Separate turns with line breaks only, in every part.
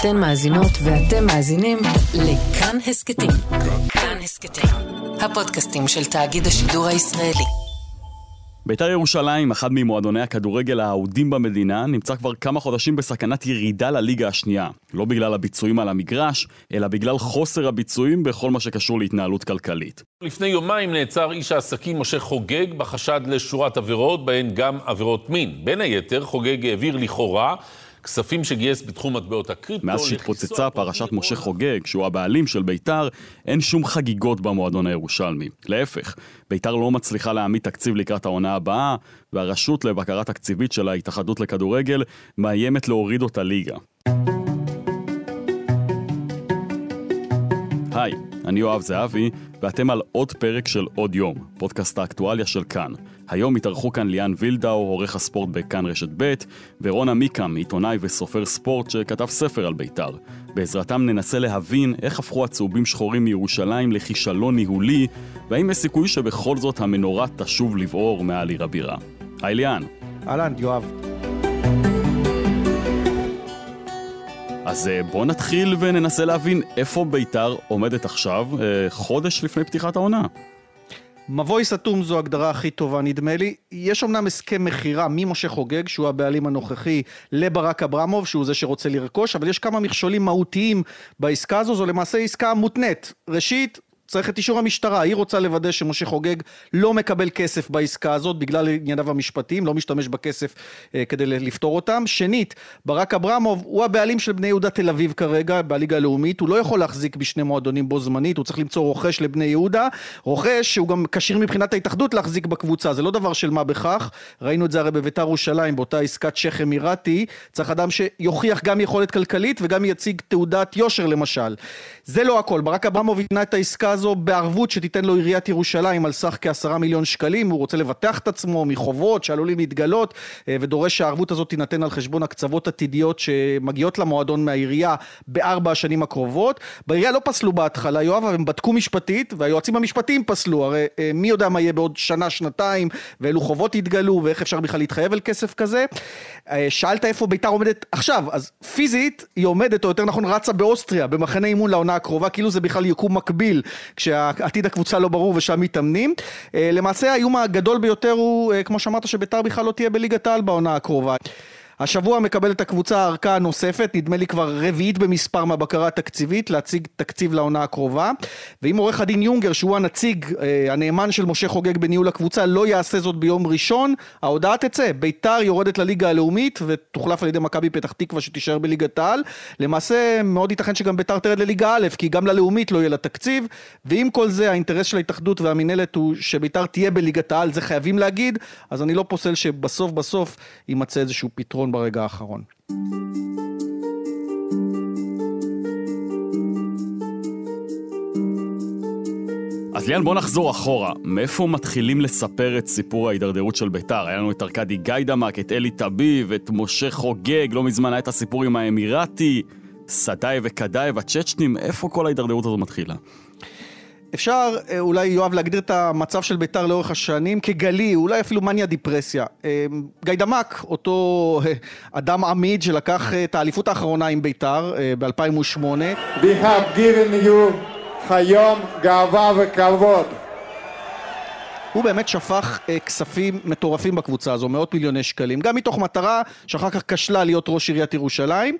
אתן מאזינות ואתם מאזינים לכאן הסכתים. כאן הסכתים, הפודקאסטים של תאגיד השידור הישראלי.
בית"ר ירושלים, אחד ממועדוני הכדורגל האהודים במדינה, נמצא כבר כמה חודשים בסכנת ירידה לליגה השנייה. לא בגלל הביצועים על המגרש, אלא בגלל חוסר הביצועים בכל מה שקשור להתנהלות כלכלית.
לפני יומיים נעצר איש העסקים משה חוגג בחשד לשורת עבירות, בהן גם עבירות מין. בין היתר, חוגג העביר לכאורה כספים שגייס בתחום מטבעות הקריפטו.
מאז שהתפוצצה פרשת משה חוגג, שהוא הבעלים של בית"ר, אין שום חגיגות במועדון הירושלמי. להפך, בית"ר לא מצליחה להעמיד תקציב לקראת העונה הבאה, והרשות לבקרה תקציבית של ההתאחדות לכדורגל מאיימת להוריד אותה ליגה. היי, אני יואב זהבי, ואתם על עוד פרק של עוד יום, פודקאסט האקטואליה של כאן. היום התארחו כאן ליאן וילדאו, עורך הספורט בכאן רשת ב', ורונה מיקם, עיתונאי וסופר ספורט שכתב ספר על בית"ר. בעזרתם ננסה להבין איך הפכו הצהובים שחורים מירושלים לכישלון ניהולי, והאם יש סיכוי שבכל זאת המנורה תשוב לבעור מעל עיר הבירה. היי ליאן.
אהלן, יואב.
אז אה, בואו נתחיל וננסה להבין איפה בית"ר עומדת עכשיו, אה, חודש לפני פתיחת העונה.
מבוי סתום זו הגדרה הכי טובה נדמה לי. יש אמנם הסכם מכירה ממשה חוגג, שהוא הבעלים הנוכחי, לברק אברמוב, שהוא זה שרוצה לרכוש, אבל יש כמה מכשולים מהותיים בעסקה הזו, זו למעשה עסקה מותנית. ראשית, צריך את אישור המשטרה, היא רוצה לוודא שמשה חוגג לא מקבל כסף בעסקה הזאת בגלל ענייניו המשפטיים, לא משתמש בכסף אה, כדי לפתור אותם. שנית, ברק אברמוב הוא הבעלים של בני יהודה תל אביב כרגע, בליגה הלאומית, הוא לא יכול להחזיק בשני מועדונים בו זמנית, הוא צריך למצוא רוכש לבני יהודה, רוכש שהוא גם כשיר מבחינת ההתאחדות להחזיק בקבוצה, זה לא דבר של מה בכך, ראינו את זה הרי בביתר ירושלים, באותה עסקת שייח' אמירתי, צריך אדם שיוכיח גם יכולת כלכלית וגם יציג תעודת יושר למשל. זה לא הכל, ברק אברמוב התנה את העסקה הזו בערבות שתיתן לו עיריית ירושלים על סך כעשרה מיליון שקלים, הוא רוצה לבטח את עצמו מחובות שעלולים להתגלות אה, ודורש שהערבות הזאת תינתן על חשבון הקצוות עתידיות שמגיעות למועדון מהעירייה בארבע השנים הקרובות. בעירייה לא פסלו בהתחלה יואב, הם בדקו משפטית והיועצים המשפטיים פסלו, הרי אה, מי יודע מה יהיה בעוד שנה, שנתיים ואילו חובות יתגלו ואיך אפשר בכלל להתחייב על כסף כזה. אה, שאלת איפה ביתר עומדת עכשיו, אז פיזית היא עומדת, או יותר נכון רצה באוסטריה, במחנה אימון לעונה הקרובה, כאילו זה בכלל יקום מקביל, כשעתיד הקבוצה לא ברור ושם מתאמנים. אה, למעשה האיום הגדול ביותר הוא, אה, כמו שאמרת, שביתר בכלל לא תהיה בליגת העל בעונה הקרובה. השבוע מקבלת הקבוצה ארכה נוספת, נדמה לי כבר רביעית במספר מהבקרה התקציבית, להציג תקציב לעונה הקרובה. ואם עורך הדין יונגר, שהוא הנציג, אה, הנאמן של משה חוגג בניהול הקבוצה, לא יעשה זאת ביום ראשון, ההודעה תצא. ביתר יורדת לליגה הלאומית ותוחלף על ידי מכבי פתח תקווה שתישאר בליגת העל. למעשה, מאוד ייתכן שגם ביתר תרד לליגה א', כי גם ללאומית לא יהיה לה תקציב. ועם כל זה, האינטרס של ההתאחדות והמינהלת הוא שביתר תהיה בליגת העל, זה חייבים להגיד. אז אני לא פוסל שבסוף בסוף יימצא איזשהו פתרון פתרון ברגע האחרון.
אז ליאן בוא נחזור אחורה, מאיפה מתחילים לספר את סיפור ההידרדרות של ביתר? היה לנו את ארכדי גיידמק, את אלי טביב, את משה חוגג, לא מזמן היה את הסיפור עם האמירתי, סדאי וקדאי והצ'צ'נים, איפה כל ההידרדרות הזו מתחילה?
אפשר אה, אולי, יואב, להגדיר את המצב של ביתר לאורך השנים כגלי, אולי אפילו מניה דיפרסיה. אה, גיידמק, אותו אה, אדם עמיד שלקח את האליפות האחרונה עם ביתר ב-2008. We have given you היום גאווה וכבוד. הוא באמת שפך אה, כספים מטורפים בקבוצה הזו, מאות מיליוני שקלים, גם מתוך מטרה שאחר כך כשלה להיות ראש עיריית ירושלים,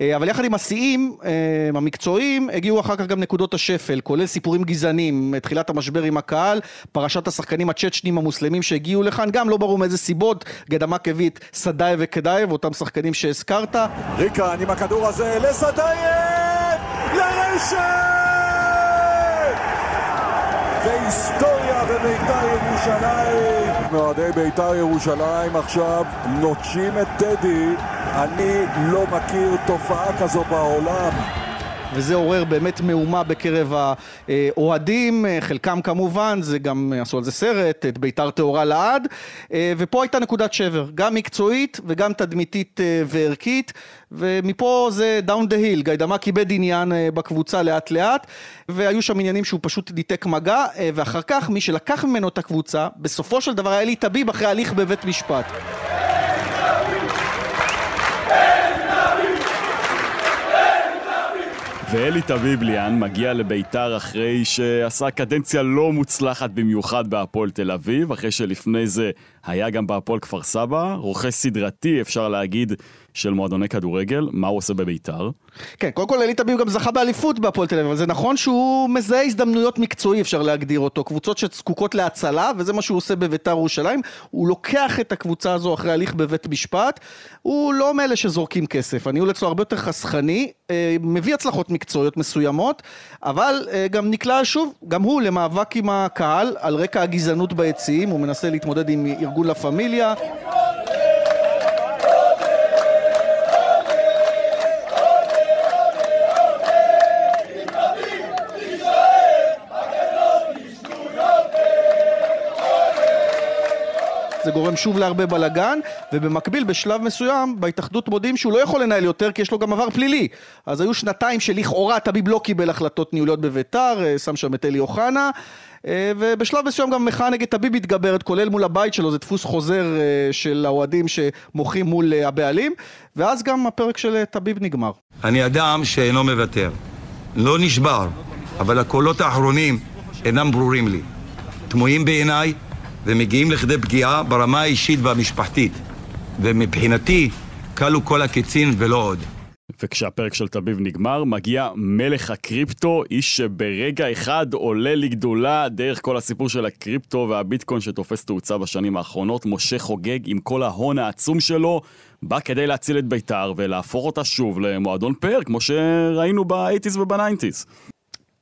אה, אבל יחד עם השיאים אה, המקצועיים הגיעו אחר כך גם נקודות השפל, כולל סיפורים גזענים, תחילת המשבר עם הקהל, פרשת השחקנים הצ'צ'נים המוסלמים שהגיעו לכאן, גם לא ברור מאיזה סיבות, גדמק הביא את סדאי וקדאייב, אותם שחקנים שהזכרת.
ריקן עם הכדור הזה לסדאייב! לרשת! והיסטוריה בביתר ירושלים. אוהדי ביתר ירושלים עכשיו נוטשים את טדי. אני לא מכיר תופעה כזו בעולם.
וזה עורר באמת מהומה בקרב האוהדים, חלקם כמובן, זה גם עשו על זה סרט, את ביתר טהורה לעד, ופה הייתה נקודת שבר, גם מקצועית וגם תדמיתית וערכית, ומפה זה down the hill, גאידמק איבד עניין בקבוצה לאט לאט, והיו שם עניינים שהוא פשוט ניתק מגע, ואחר כך מי שלקח ממנו את הקבוצה, בסופו של דבר היה אלי טביב אחרי הליך בבית משפט.
ואלי טביבליאן מגיע לביתר אחרי שעשה קדנציה לא מוצלחת במיוחד בהפועל תל אביב, אחרי שלפני זה היה גם בהפועל כפר סבא, רוכש סדרתי, אפשר להגיד, של מועדוני כדורגל, מה הוא עושה בביתר?
כן, קודם כל אלי טביב גם זכה באליפות בהפועל תל אביב, אבל זה נכון שהוא מזהה הזדמנויות מקצועי, אפשר להגדיר אותו. קבוצות שזקוקות להצלה, וזה מה שהוא עושה בביתר ירושלים. הוא לוקח את הקבוצה הזו אחרי הליך בבית משפט, הוא לא מאלה שזורקים כסף, הניהול אצלו הרבה יותר חסכני, אה, מביא הצלחות מקצועיות מסוימות, אבל אה, גם נקלע שוב, גם הוא למאבק עם הקהל על רקע הגזענות ביציעים, הוא מנסה להתמודד עם ארגון לה פמיליה. זה גורם שוב להרבה בלאגן, ובמקביל בשלב מסוים בהתאחדות מודיעים שהוא לא יכול לנהל יותר כי יש לו גם עבר פלילי. אז היו שנתיים שלכאורה טביב לא קיבל החלטות ניהוליות בביתר, אה, שם שם את אלי אוחנה. אה, ובשלב מסוים גם המחאה נגד טביב מתגברת, כולל מול הבית שלו, זה דפוס חוזר אה, של האוהדים שמוחים מול הבעלים, ואז גם הפרק של טביב נגמר.
אני אדם שאינו מוותר. לא נשבר, אבל הקולות האחרונים אינם ברורים לי. תמוהים בעיניי ומגיעים לכדי פגיעה ברמה האישית והמשפחתית. ומבחינתי, כלו כל הקיצין ולא עוד.
וכשהפרק של תביב נגמר, מגיע מלך הקריפטו, איש שברגע אחד עולה לגדולה דרך כל הסיפור של הקריפטו והביטקוין שתופס תאוצה בשנים האחרונות. משה חוגג עם כל ההון העצום שלו, בא כדי להציל את בית"ר ולהפוך אותה שוב למועדון פאר, כמו שראינו ב-80's וב-90's.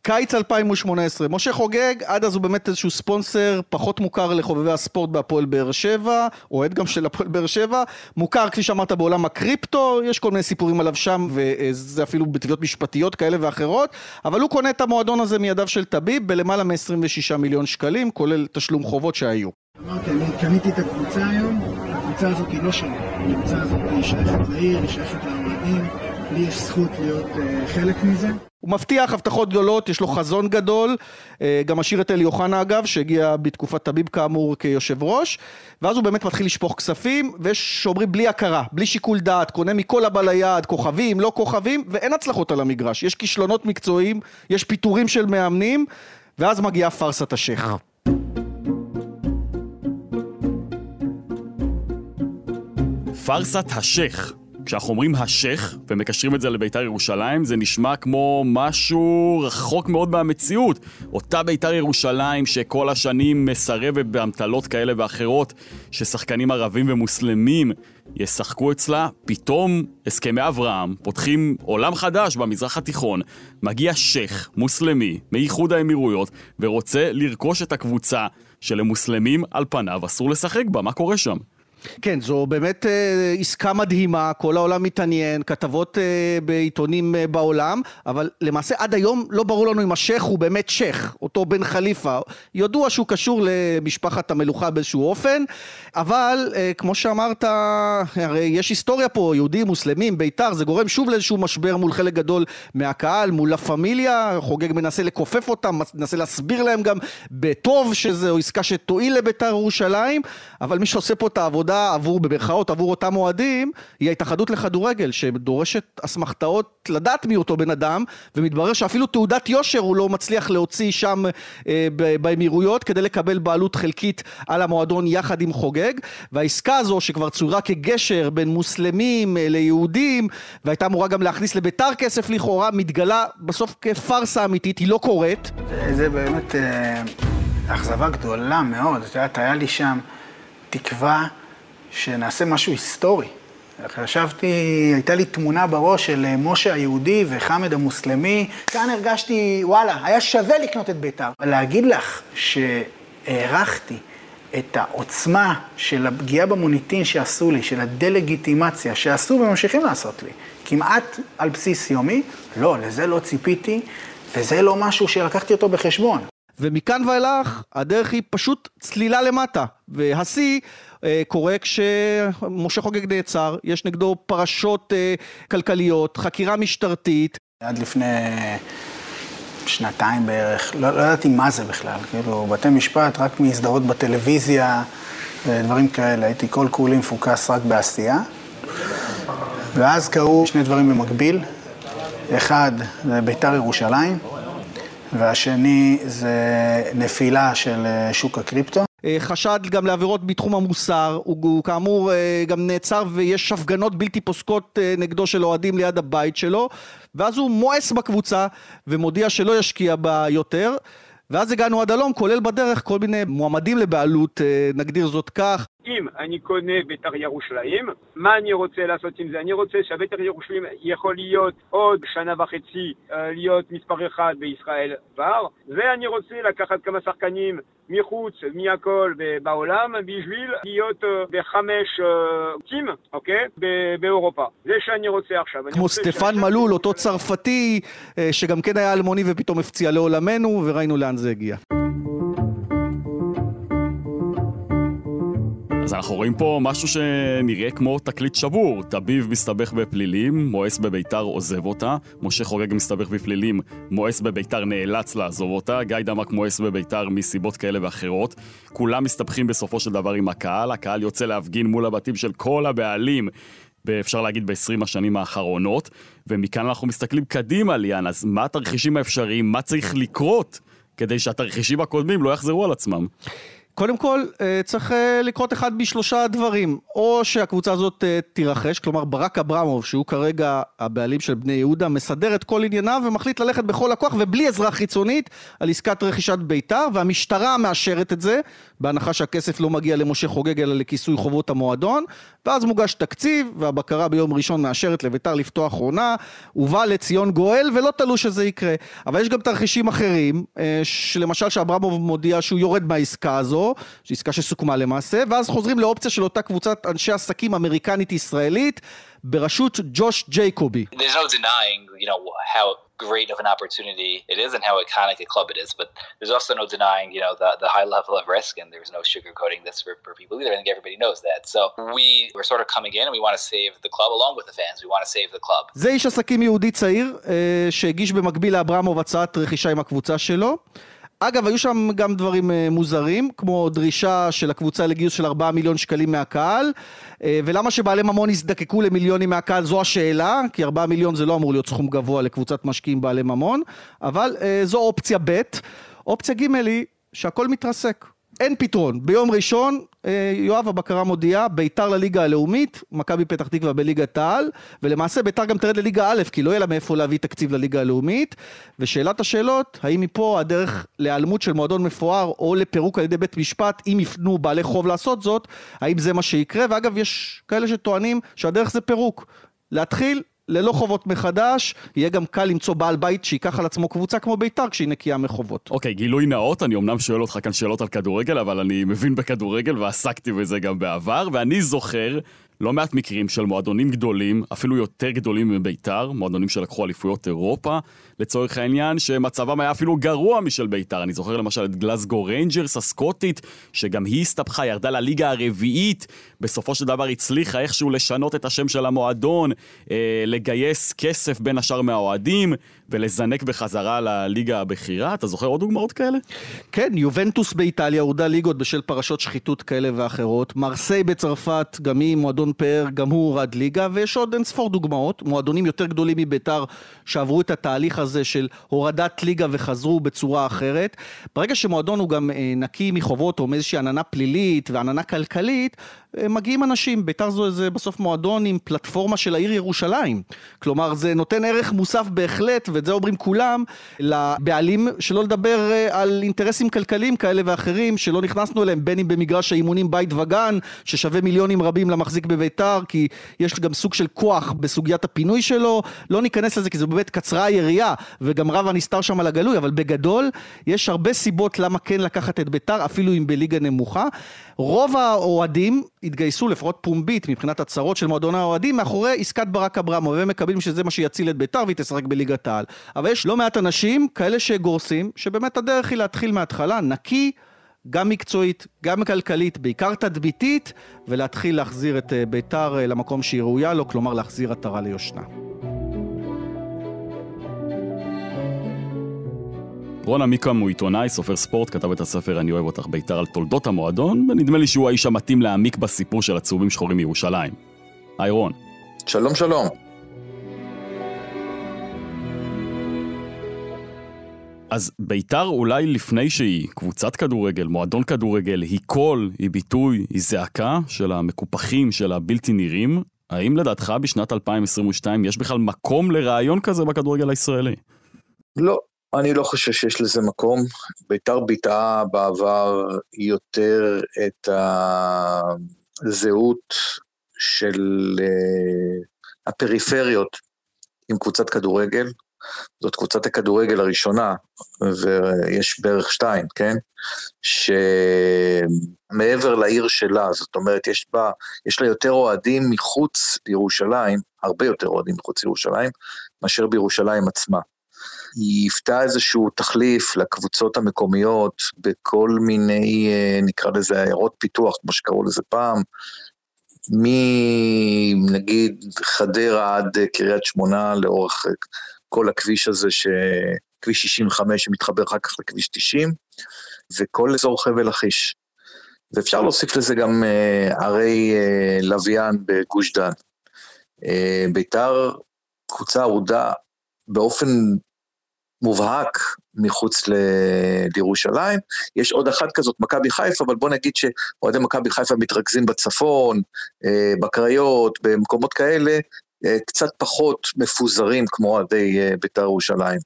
קיץ 2018, משה חוגג, עד אז הוא באמת איזשהו ספונסר פחות מוכר לחובבי הספורט בהפועל באר שבע, אוהד גם של הפועל באר שבע, מוכר כפי שאמרת בעולם הקריפטו, יש כל מיני סיפורים עליו שם וזה אפילו בתביעות משפטיות כאלה ואחרות, אבל הוא קונה את המועדון הזה מידיו של טביב בלמעלה מ-26 מיליון שקלים, כולל תשלום חובות שהיו.
אמרתי, אני קניתי את הקבוצה היום, הקבוצה הזאת היא לא שלי, הקבוצה הזאת היא שייכת לעיר, היא שייכת לאוהדים, לי יש זכות להיות uh, חלק מזה.
הוא מבטיח הבטחות גדולות, יש לו חזון גדול, אה, גם משאיר את אלי אוחנה אגב, שהגיע בתקופת טביב כאמור כיושב ראש, ואז הוא באמת מתחיל לשפוך כספים, ויש שאומרים בלי הכרה, בלי שיקול דעת, קונה מכל הבא ליד, כוכבים, לא כוכבים, ואין הצלחות על המגרש, יש כישלונות מקצועיים, יש פיטורים של מאמנים, ואז מגיעה פארסת השייח.
פארסת השייח כשאנחנו אומרים השייח ומקשרים את זה לביתר ירושלים, זה נשמע כמו משהו רחוק מאוד מהמציאות. אותה ביתר ירושלים שכל השנים מסרבת באמתלות כאלה ואחרות, ששחקנים ערבים ומוסלמים ישחקו אצלה, פתאום הסכמי אברהם פותחים עולם חדש במזרח התיכון. מגיע שייח מוסלמי מאיחוד האמירויות ורוצה לרכוש את הקבוצה שלמוסלמים על פניו אסור לשחק בה, מה קורה שם?
כן, זו באמת אה, עסקה מדהימה, כל העולם מתעניין, כתבות אה, בעיתונים אה, בעולם, אבל למעשה עד היום לא ברור לנו אם השייח הוא באמת שייח, אותו בן חליפה. ידוע שהוא קשור למשפחת המלוכה באיזשהו אופן, אבל אה, כמו שאמרת, הרי יש היסטוריה פה, יהודים, מוסלמים, בית"ר, זה גורם שוב לאיזשהו משבר מול חלק גדול מהקהל, מול לה פמיליה, חוגג מנסה לכופף אותם, מנסה להסביר להם גם בטוב שזו עסקה שתועיל לבית"ר ירושלים, אבל מי שעושה פה את העבודה עבודה עבור, במרכאות, עבור אותם אוהדים, היא ההתאחדות לכדורגל, שדורשת אסמכתאות לדעת מי אותו בן אדם, ומתברר שאפילו תעודת יושר הוא לא מצליח להוציא שם אה, באמירויות, כדי לקבל בעלות חלקית על המועדון יחד עם חוגג, והעסקה הזו, שכבר צוירה כגשר בין מוסלמים אה, ליהודים, והייתה אמורה גם להכניס לביתר כסף לכאורה, מתגלה בסוף כפארסה אמיתית, היא לא קורית.
זה באמת אה, אכזבה גדולה מאוד, את יודעת, היה לי שם תקווה. שנעשה משהו היסטורי. חשבתי, הייתה לי תמונה בראש של אה, משה היהודי וחמד המוסלמי, כאן הרגשתי, וואלה, היה שווה לקנות את בית"ר. להגיד לך שהערכתי את העוצמה של הפגיעה במוניטין שעשו לי, של הדה-לגיטימציה שעשו וממשיכים לעשות לי, כמעט על בסיס יומי, לא, לזה לא ציפיתי, וזה לא משהו שלקחתי אותו בחשבון.
ומכאן ואילך הדרך היא פשוט צלילה למטה, והשיא קורה כשמשה חוגג נעצר, יש נגדו פרשות אה, כלכליות, חקירה משטרתית.
עד לפני שנתיים בערך, לא, לא ידעתי מה זה בכלל, כאילו בתי משפט רק מסדרות בטלוויזיה ודברים כאלה, הייתי כל כולי מפוקס רק בעשייה. ואז קרו שני דברים במקביל. אחד זה בית"ר ירושלים, והשני זה נפילה של אה, שוק הקריפטו.
אה, חשד גם לעבירות בתחום המוסר, הוא, הוא כאמור אה, גם נעצר ויש הפגנות בלתי פוסקות נגדו של אוהדים ליד הבית שלו, ואז הוא מואס בקבוצה ומודיע שלא ישקיע בה יותר. ואז הגענו עד הלום, כולל בדרך כל מיני מועמדים לבעלות, נגדיר זאת כך,
אם אני קונה בית"ר ירושלים, מה אני רוצה לעשות עם זה? אני רוצה שהבית"ר ירושלים יכול להיות עוד שנה וחצי אה, להיות מספר אחד בישראל כבר, ואני רוצה לקחת כמה שחקנים מחוץ, מהכל בעולם, בשביל להיות אה, בחמש טים, אה, אוקיי? באירופה. זה שאני רוצה עכשיו.
כמו סטפן מלול, אותו צרפתי, שגם כן היה אלמוני ופתאום הפציע לעולמנו, וראינו לאן זה הגיע.
אז אנחנו רואים פה משהו שנראה כמו תקליט שבור. טביב מסתבך בפלילים, מואס בביתר עוזב אותה, משה חוגג מסתבך בפלילים, מואס בביתר נאלץ לעזוב אותה, גיא דמק מואס בביתר מסיבות כאלה ואחרות. כולם מסתבכים בסופו של דבר עם הקהל, הקהל יוצא להפגין מול הבתים של כל הבעלים. אפשר להגיד ב-20 השנים האחרונות, ומכאן אנחנו מסתכלים קדימה, ליאן, אז מה התרחישים האפשריים, מה צריך לקרות כדי שהתרחישים הקודמים לא יחזרו על עצמם?
קודם כל, אה, צריך אה, לקרות אחד משלושה דברים. או שהקבוצה הזאת אה, תירכש, כלומר ברק אברמוב, שהוא כרגע הבעלים של בני יהודה, מסדר את כל ענייניו ומחליט ללכת בכל הכוח ובלי עזרה חיצונית על עסקת רכישת בית"ר, והמשטרה מאשרת את זה, בהנחה שהכסף לא מגיע למשה חוגג אלא לכיסוי חובות המועדון, ואז מוגש תקציב, והבקרה ביום ראשון מאשרת לבית"ר לפתוח עונה, ובא לציון גואל, ולא תלו שזה יקרה. אבל יש גם תרחישים אחרים, שלמשל שאברמוב מודיע שהוא יורד מהעסקה הזו, שזו עסקה שסוכמה למעשה, ואז חוזרים לאופציה של אותה קבוצת אנשי עסקים אמריקנית-ישראלית בראשות ג'וש ג'ייקובי. great of an opportunity it is and how iconic a club it is, but there's also no denying, you know, the, the high level of risk and there's no sugarcoating this for, for people either. I think everybody knows that. So we were sort of coming in and we want to save the club along with the fans. We want to save the club. זה איש עסקים יהודי צעיר שהגיש במקביל לאברמוב הצעת רכישה עם הקבוצה שלו. אגב, היו שם גם דברים אה, מוזרים, כמו דרישה של הקבוצה לגיוס של 4 מיליון שקלים מהקהל, אה, ולמה שבעלי ממון יזדקקו למיליונים מהקהל זו השאלה, כי 4 מיליון זה לא אמור להיות סכום גבוה לקבוצת משקיעים בעלי ממון, אבל אה, זו אופציה ב'. אופציה ג' היא שהכל מתרסק. אין פתרון. ביום ראשון, אה, יואב הבקרה מודיעה, ביתר לליגה הלאומית, מכבי פתח תקווה בליגת העל, ולמעשה ביתר גם תרד לליגה א', כי לא יהיה לה מאיפה להביא תקציב לליגה הלאומית. ושאלת השאלות, האם מפה הדרך להיעלמות של מועדון מפואר, או לפירוק על ידי בית משפט, אם יפנו בעלי חוב לעשות זאת, האם זה מה שיקרה? ואגב, יש כאלה שטוענים שהדרך זה פירוק. להתחיל ללא חובות מחדש, יהיה גם קל למצוא בעל בית שייקח על עצמו קבוצה כמו בית"ר כשהיא נקייה מחובות.
אוקיי, okay, גילוי נאות, אני אמנם שואל אותך כאן שאלות על כדורגל, אבל אני מבין בכדורגל ועסקתי בזה גם בעבר, ואני זוכר לא מעט מקרים של מועדונים גדולים, אפילו יותר גדולים מביתר, מועדונים שלקחו אליפויות אירופה, לצורך העניין, שמצבם היה אפילו גרוע משל ביתר. אני זוכר למשל את גלסגו ריינג'רס הסקוטית, שגם היא הסתבכה, ירדה לליגה הרביעית, בסופו של דבר הצליחה איכשהו לשנות את השם של המועדון, אה, לגייס כסף בין השאר מהאוהדים, ולזנק בחזרה לליגה הבכירה. אתה זוכר עוד דוגמאות כאלה?
כן, יובנטוס באיטליה הורדה ליגות בשל פרשות שחיתות כאלה ואחרות. מרסיי בצרפת, גם היא מועדון פאר, גם הוא הורד ליגה, ויש עוד אין ספור דוגמאות. מועדונים יותר גדולים מביתר שעברו את התהליך הזה של הורדת ליגה וחזרו בצורה אחרת. ברגע שמועדון הוא גם אה, נקי מחובות או מאיזושהי עננה פלילית ועננה כלכלית, אה, מגיעים אנשים, ביתר זו איזה בסוף מועדון עם פלטפורמה של העיר ירושלים. כלומר, זה נותן ערך מוסף בהחלט, ואת זה אומרים כולם, לבעלים, שלא לדבר אה, על אינטרסים כלכליים כאלה ואחרים, שלא נכנסנו אליהם, בין אם במגרש האימונים בית וגן, ששווה מיליונים רבים למחזיק בביתר, כי יש גם סוג של כוח בסוגיית הפינוי שלו. לא ניכנס לזה, כי זה באמת קצרה היריעה, וגם רב הנסתר שם על הגלוי, אבל בגדול, יש הרבה סיבות למה כן לקחת את ביתר, אפילו אם בליגה נמוכה. רוב האוהדים התגייסו לפחות פומבית מבחינת הצהרות של מועדון האוהדים מאחורי עסקת ברק אברמוב והם מקבלים שזה מה שיציל את ביתר והיא תשחק בליגת העל. אבל יש לא מעט אנשים כאלה שגורסים שבאמת הדרך היא להתחיל מההתחלה נקי גם מקצועית, גם כלכלית, בעיקר תדביתית, ולהתחיל להחזיר את אה, ביתר אה, למקום שהיא ראויה לו, כלומר להחזיר עטרה ליושנה.
רון עמיקם הוא עיתונאי, סופר ספורט, כתב את הספר "אני אוהב אותך בית"ר" על תולדות המועדון, ונדמה לי שהוא האיש המתאים להעמיק בסיפור של הצהובים שחורים מירושלים. היי רון.
שלום שלום.
אז ביתר אולי לפני שהיא קבוצת כדורגל, מועדון כדורגל, היא קול, היא ביטוי, היא זעקה של המקופחים, של הבלתי נראים, האם לדעתך בשנת 2022 יש בכלל מקום לרעיון כזה בכדורגל הישראלי?
לא, אני לא חושב שיש לזה מקום. ביתר ביטאה בעבר יותר את הזהות של uh, הפריפריות עם קבוצת כדורגל. זאת קבוצת הכדורגל הראשונה, ויש בערך שתיים, כן? שמעבר לעיר שלה, זאת אומרת, יש, בה, יש לה יותר אוהדים מחוץ לירושלים, הרבה יותר אוהדים מחוץ לירושלים, מאשר בירושלים עצמה. היא היוותה איזשהו תחליף לקבוצות המקומיות בכל מיני, אה, נקרא לזה עיירות פיתוח, כמו שקראו לזה פעם, מנגיד חדרה עד קריית שמונה לאורך כל הכביש הזה, ש... כביש 65 שמתחבר אחר כך לכביש 90, וכל אזור חבל לכיש. ואפשר להוסיף לזה גם uh, ערי uh, לוויין בגוש דן. Uh, ביתר, קבוצה ארודה באופן מובהק מחוץ ל... לירושלים. יש עוד אחת כזאת, מכבי חיפה, אבל בוא נגיד שאוהדי מכבי חיפה מתרכזים בצפון, בקריות, במקומות כאלה, אה, קצת פחות מפוזרים כמו אוהדי אה, בית"ר ירושלים.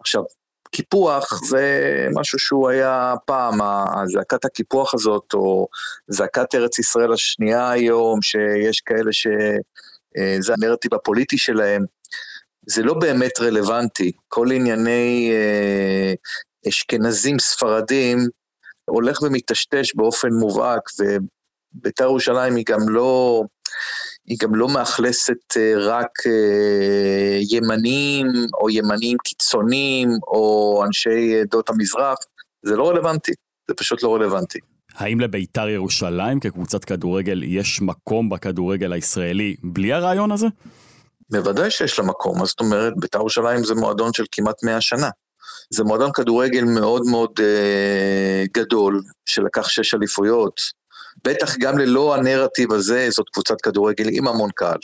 עכשיו, קיפוח זה משהו שהוא היה פעם, זעקת הקיפוח הזאת, או זעקת ארץ ישראל השנייה היום, שיש כאלה שזה אה, הנרטיב הפוליטי שלהם, זה לא באמת רלוונטי. כל ענייני אשכנזים ספרדים הולך ומטשטש באופן מובהק, ובית"ר ירושלים היא גם לא... היא גם לא מאכלסת אה, רק אה, ימנים או ימנים קיצוניים או אנשי עדות המזרח, זה לא רלוונטי, זה פשוט לא רלוונטי.
האם לביתר ירושלים כקבוצת כדורגל יש מקום בכדורגל הישראלי בלי הרעיון הזה?
בוודאי שיש לה מקום, מה זאת אומרת? ביתר ירושלים זה מועדון של כמעט 100 שנה. זה מועדון כדורגל מאוד מאוד אה, גדול, שלקח שש אליפויות, בטח גם ללא הנרטיב הזה, זאת קבוצת כדורגל עם המון קהל.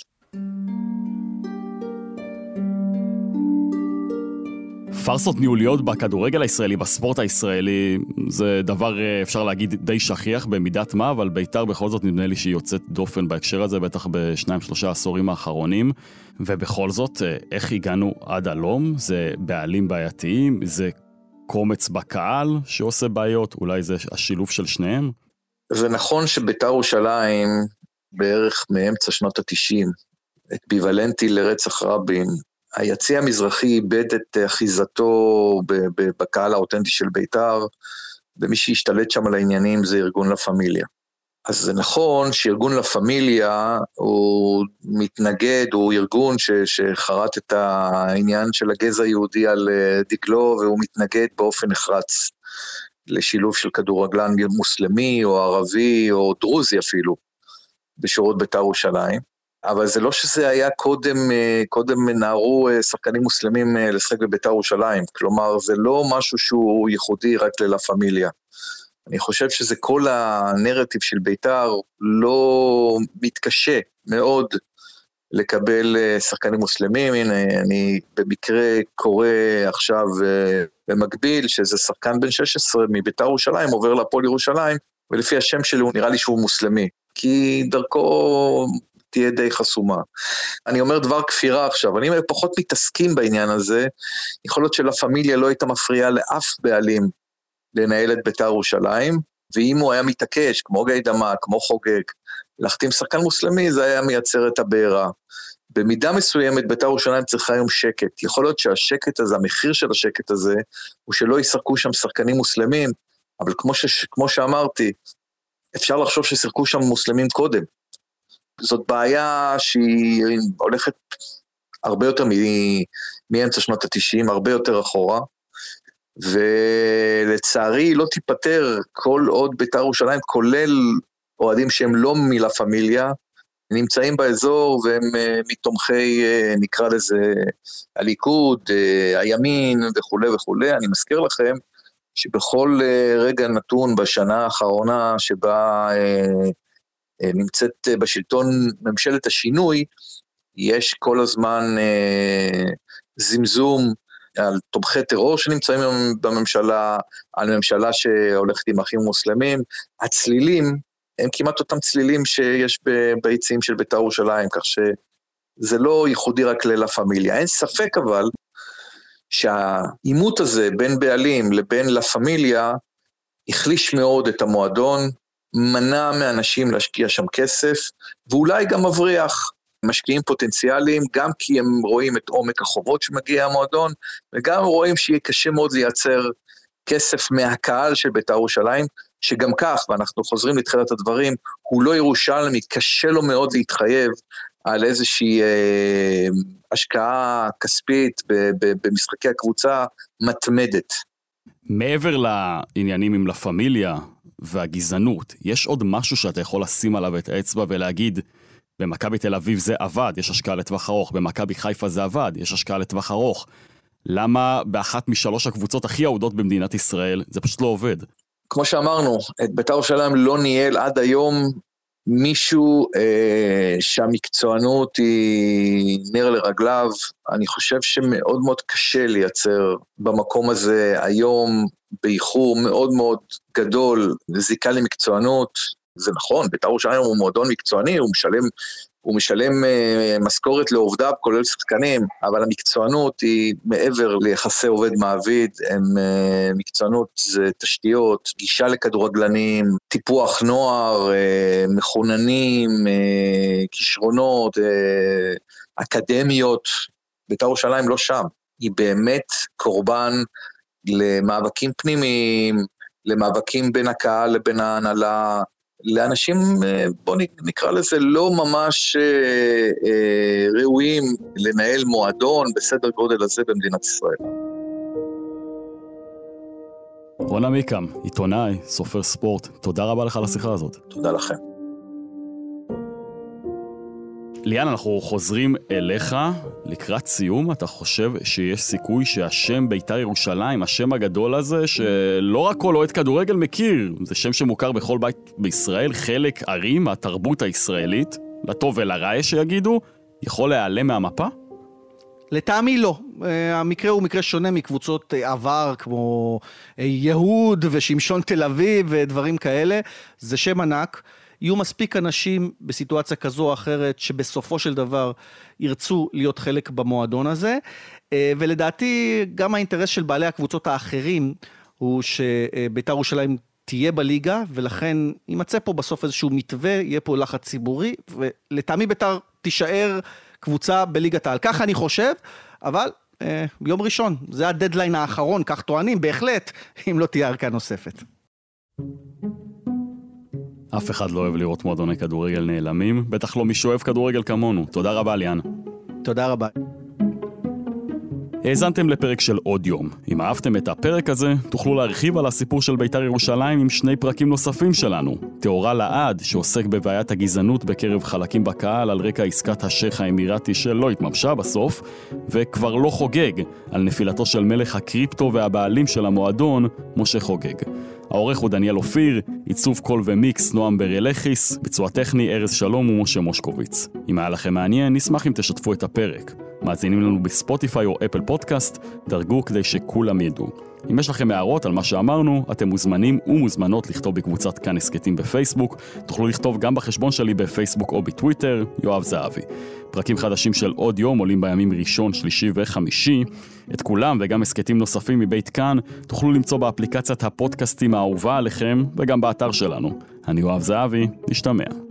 פארסות ניהוליות בכדורגל הישראלי, בספורט הישראלי, זה דבר, אה, אפשר להגיד, די שכיח במידת מה, אבל בית"ר בכל זאת נדמה לי שהיא יוצאת דופן בהקשר הזה, בטח בשניים, שלושה עשורים האחרונים. ובכל זאת, אה, איך הגענו עד הלום? זה בעלים בעייתיים? זה קומץ בקהל שעושה בעיות? אולי זה השילוב של שניהם?
זה נכון שביתר ירושלים, בערך מאמצע שנות ה-90, אקוויוולנטי לרצח רבין, היציא המזרחי איבד את אחיזתו בקהל האותנטי של בית"ר, ומי שהשתלט שם על העניינים זה ארגון לה פמיליה. אז זה נכון שארגון לה פמיליה הוא מתנגד, הוא ארגון ש, שחרט את העניין של הגזע היהודי על אה, דגלו, והוא מתנגד באופן נחרץ לשילוב של כדורגלן מוסלמי או ערבי או דרוזי אפילו בשירות בית"ר ירושלים. אבל זה לא שזה היה קודם, אה, קודם נערו אה, שחקנים מוסלמים אה, לשחק בבית"ר ירושלים. כלומר, זה לא משהו שהוא ייחודי רק ללה פמיליה. אני חושב שזה כל הנרטיב של בית"ר לא מתקשה מאוד לקבל שחקנים מוסלמים. הנה, אני במקרה קורא עכשיו במקביל, שזה שחקן בן 16 מביתר ירושלים, עובר להפועל ירושלים, ולפי השם שלו נראה לי שהוא מוסלמי. כי דרכו תהיה די חסומה. אני אומר דבר כפירה עכשיו, אני פחות מתעסקים בעניין הזה, יכול להיות שלה פמיליה לא הייתה מפריעה לאף בעלים לנהל את ביתר ירושלים, ואם הוא היה מתעקש, כמו גיא דמה, כמו חוגג, להחתים שחקן מוסלמי, זה היה מייצר את הבעירה. במידה מסוימת בית"ר ירושלים צריכה היום שקט. יכול להיות שהשקט הזה, המחיר של השקט הזה, הוא שלא ישחקו שם שחקנים מוסלמים, אבל כמו, ש, כמו שאמרתי, אפשר לחשוב ששיחקו שם מוסלמים קודם. זאת בעיה שהיא הולכת הרבה יותר מאמצע שנות ה-90, הרבה יותר אחורה, ולצערי היא לא תיפתר כל עוד בית"ר ירושלים, כולל אוהדים שהם לא מלה פמיליה, נמצאים באזור והם uh, מתומכי, uh, נקרא לזה, הליכוד, uh, הימין וכולי וכולי. אני מזכיר לכם שבכל רגע נתון בשנה האחרונה שבה נמצאת uh, בשלטון ממשלת השינוי, יש כל הזמן uh, זמזום על תומכי טרור שנמצאים בממשלה, על ממשלה שהולכת עם אחים מוסלמים. הצלילים הם כמעט אותם צלילים שיש ביציעים של בית"ר ירושלים, כך שזה לא ייחודי רק ללה פמיליה. אין ספק אבל שהעימות הזה בין בעלים לבין לה פמיליה החליש מאוד את המועדון, מנע מאנשים להשקיע שם כסף, ואולי גם מבריח משקיעים פוטנציאליים, גם כי הם רואים את עומק החובות שמגיע המועדון, וגם רואים שיהיה קשה מאוד לייצר כסף מהקהל של בית"ר ירושלים, שגם כך, ואנחנו חוזרים לתחילת הדברים, הוא לא ירושלמי, קשה לו מאוד להתחייב על איזושהי אה, השקעה כספית במשחקי הקבוצה מתמדת.
מעבר לעניינים עם לה פמיליה והגזענות, יש עוד משהו שאתה יכול לשים עליו את האצבע ולהגיד, במכבי תל אביב זה עבד, יש השקעה לטווח ארוך, במכבי חיפה זה עבד, יש השקעה לטווח ארוך. למה באחת משלוש הקבוצות הכי אהודות במדינת ישראל זה פשוט לא עובד?
כמו שאמרנו, את בית"ר ירושלים לא ניהל עד היום מישהו אה, שהמקצוענות היא נר לרגליו. אני חושב שמאוד מאוד קשה לייצר במקום הזה היום, באיחור מאוד מאוד גדול, זיקה למקצוענות. זה נכון, בית"ר ירושלים הוא מועדון מקצועני, הוא משלם הוא משלם uh, משכורת לעובדיו, כולל שחקנים, אבל המקצוענות היא מעבר ליחסי עובד-מעביד, הם uh, מקצוענות זה תשתיות, גישה לכדורגלנים, טיפוח נוער, uh, מחוננים, uh, כישרונות, uh, אקדמיות. בית"ר ירושלים לא שם, היא באמת קורבן למאבקים פנימיים, למאבקים בין הקהל לבין ההנהלה, לאנשים, אה, בואו נקרא לזה, לא ממש אה, אה, ראויים לנהל מועדון בסדר גודל הזה במדינת ישראל.
רון עמיקם, עיתונאי, סופר ספורט, תודה רבה לך על השיחה הזאת.
תודה לכם.
ליאן, אנחנו חוזרים אליך. לקראת סיום, אתה חושב שיש סיכוי שהשם בית"ר ירושלים, השם הגדול הזה, שלא רק כל אוהד כדורגל מכיר, זה שם שמוכר בכל בית בישראל, חלק ערי מהתרבות הישראלית, לטוב ולרע יש שיגידו, יכול להיעלם מהמפה?
לטעמי לא. אה, המקרה הוא מקרה שונה מקבוצות אה, עבר כמו אה, יהוד ושמשון תל אביב ודברים כאלה. זה שם ענק. יהיו מספיק אנשים בסיטואציה כזו או אחרת שבסופו של דבר ירצו להיות חלק במועדון הזה. אה, ולדעתי גם האינטרס של בעלי הקבוצות האחרים הוא שבית"ר ירושלים תהיה בליגה, ולכן יימצא פה בסוף איזשהו מתווה, יהיה פה לחץ ציבורי, ולטעמי בית"ר תישאר קבוצה בליגת העל. ככה אני חושב, אבל אה, יום ראשון, זה הדדליין האחרון, כך טוענים, בהחלט, אם לא תהיה ארכה נוספת.
אף אחד לא אוהב לראות מועדוני כדורגל נעלמים, בטח לא מי שאוהב כדורגל כמונו. תודה רבה, ליאן.
תודה רבה.
האזנתם לפרק של עוד יום. אם אהבתם את הפרק הזה, תוכלו להרחיב על הסיפור של בית"ר ירושלים עם שני פרקים נוספים שלנו. טהורה לעד, שעוסק בבעיית הגזענות בקרב חלקים בקהל על רקע עסקת השייח האמירתי שלא התממשה בסוף, וכבר לא חוגג, על נפילתו של מלך הקריפטו והבעלים של המועדון, משה חוגג. העורך הוא דניאל אופיר, עיצוב קול ומיקס נועם בריאלכיס, ביצוע טכני ארז שלום ומשה מושקוביץ. אם היה לכם מעניין, נשמח אם תשתפו את הפרק. מאזינים לנו בספוטיפיי או אפל פודקאסט, דרגו כדי שכולם ידעו. אם יש לכם הערות על מה שאמרנו, אתם מוזמנים ומוזמנות לכתוב בקבוצת כאן הסכתים בפייסבוק. תוכלו לכתוב גם בחשבון שלי בפייסבוק או בטוויטר, יואב זהבי. פרקים חדשים של עוד יום עולים בימים ראשון, שלישי וחמישי. את כולם וגם הסכתים נוספים מבית כאן תוכלו למצוא באפליקציית הפודקאסטים האהובה עליכם וגם באתר שלנו. אני יואב זהבי, נשתמע.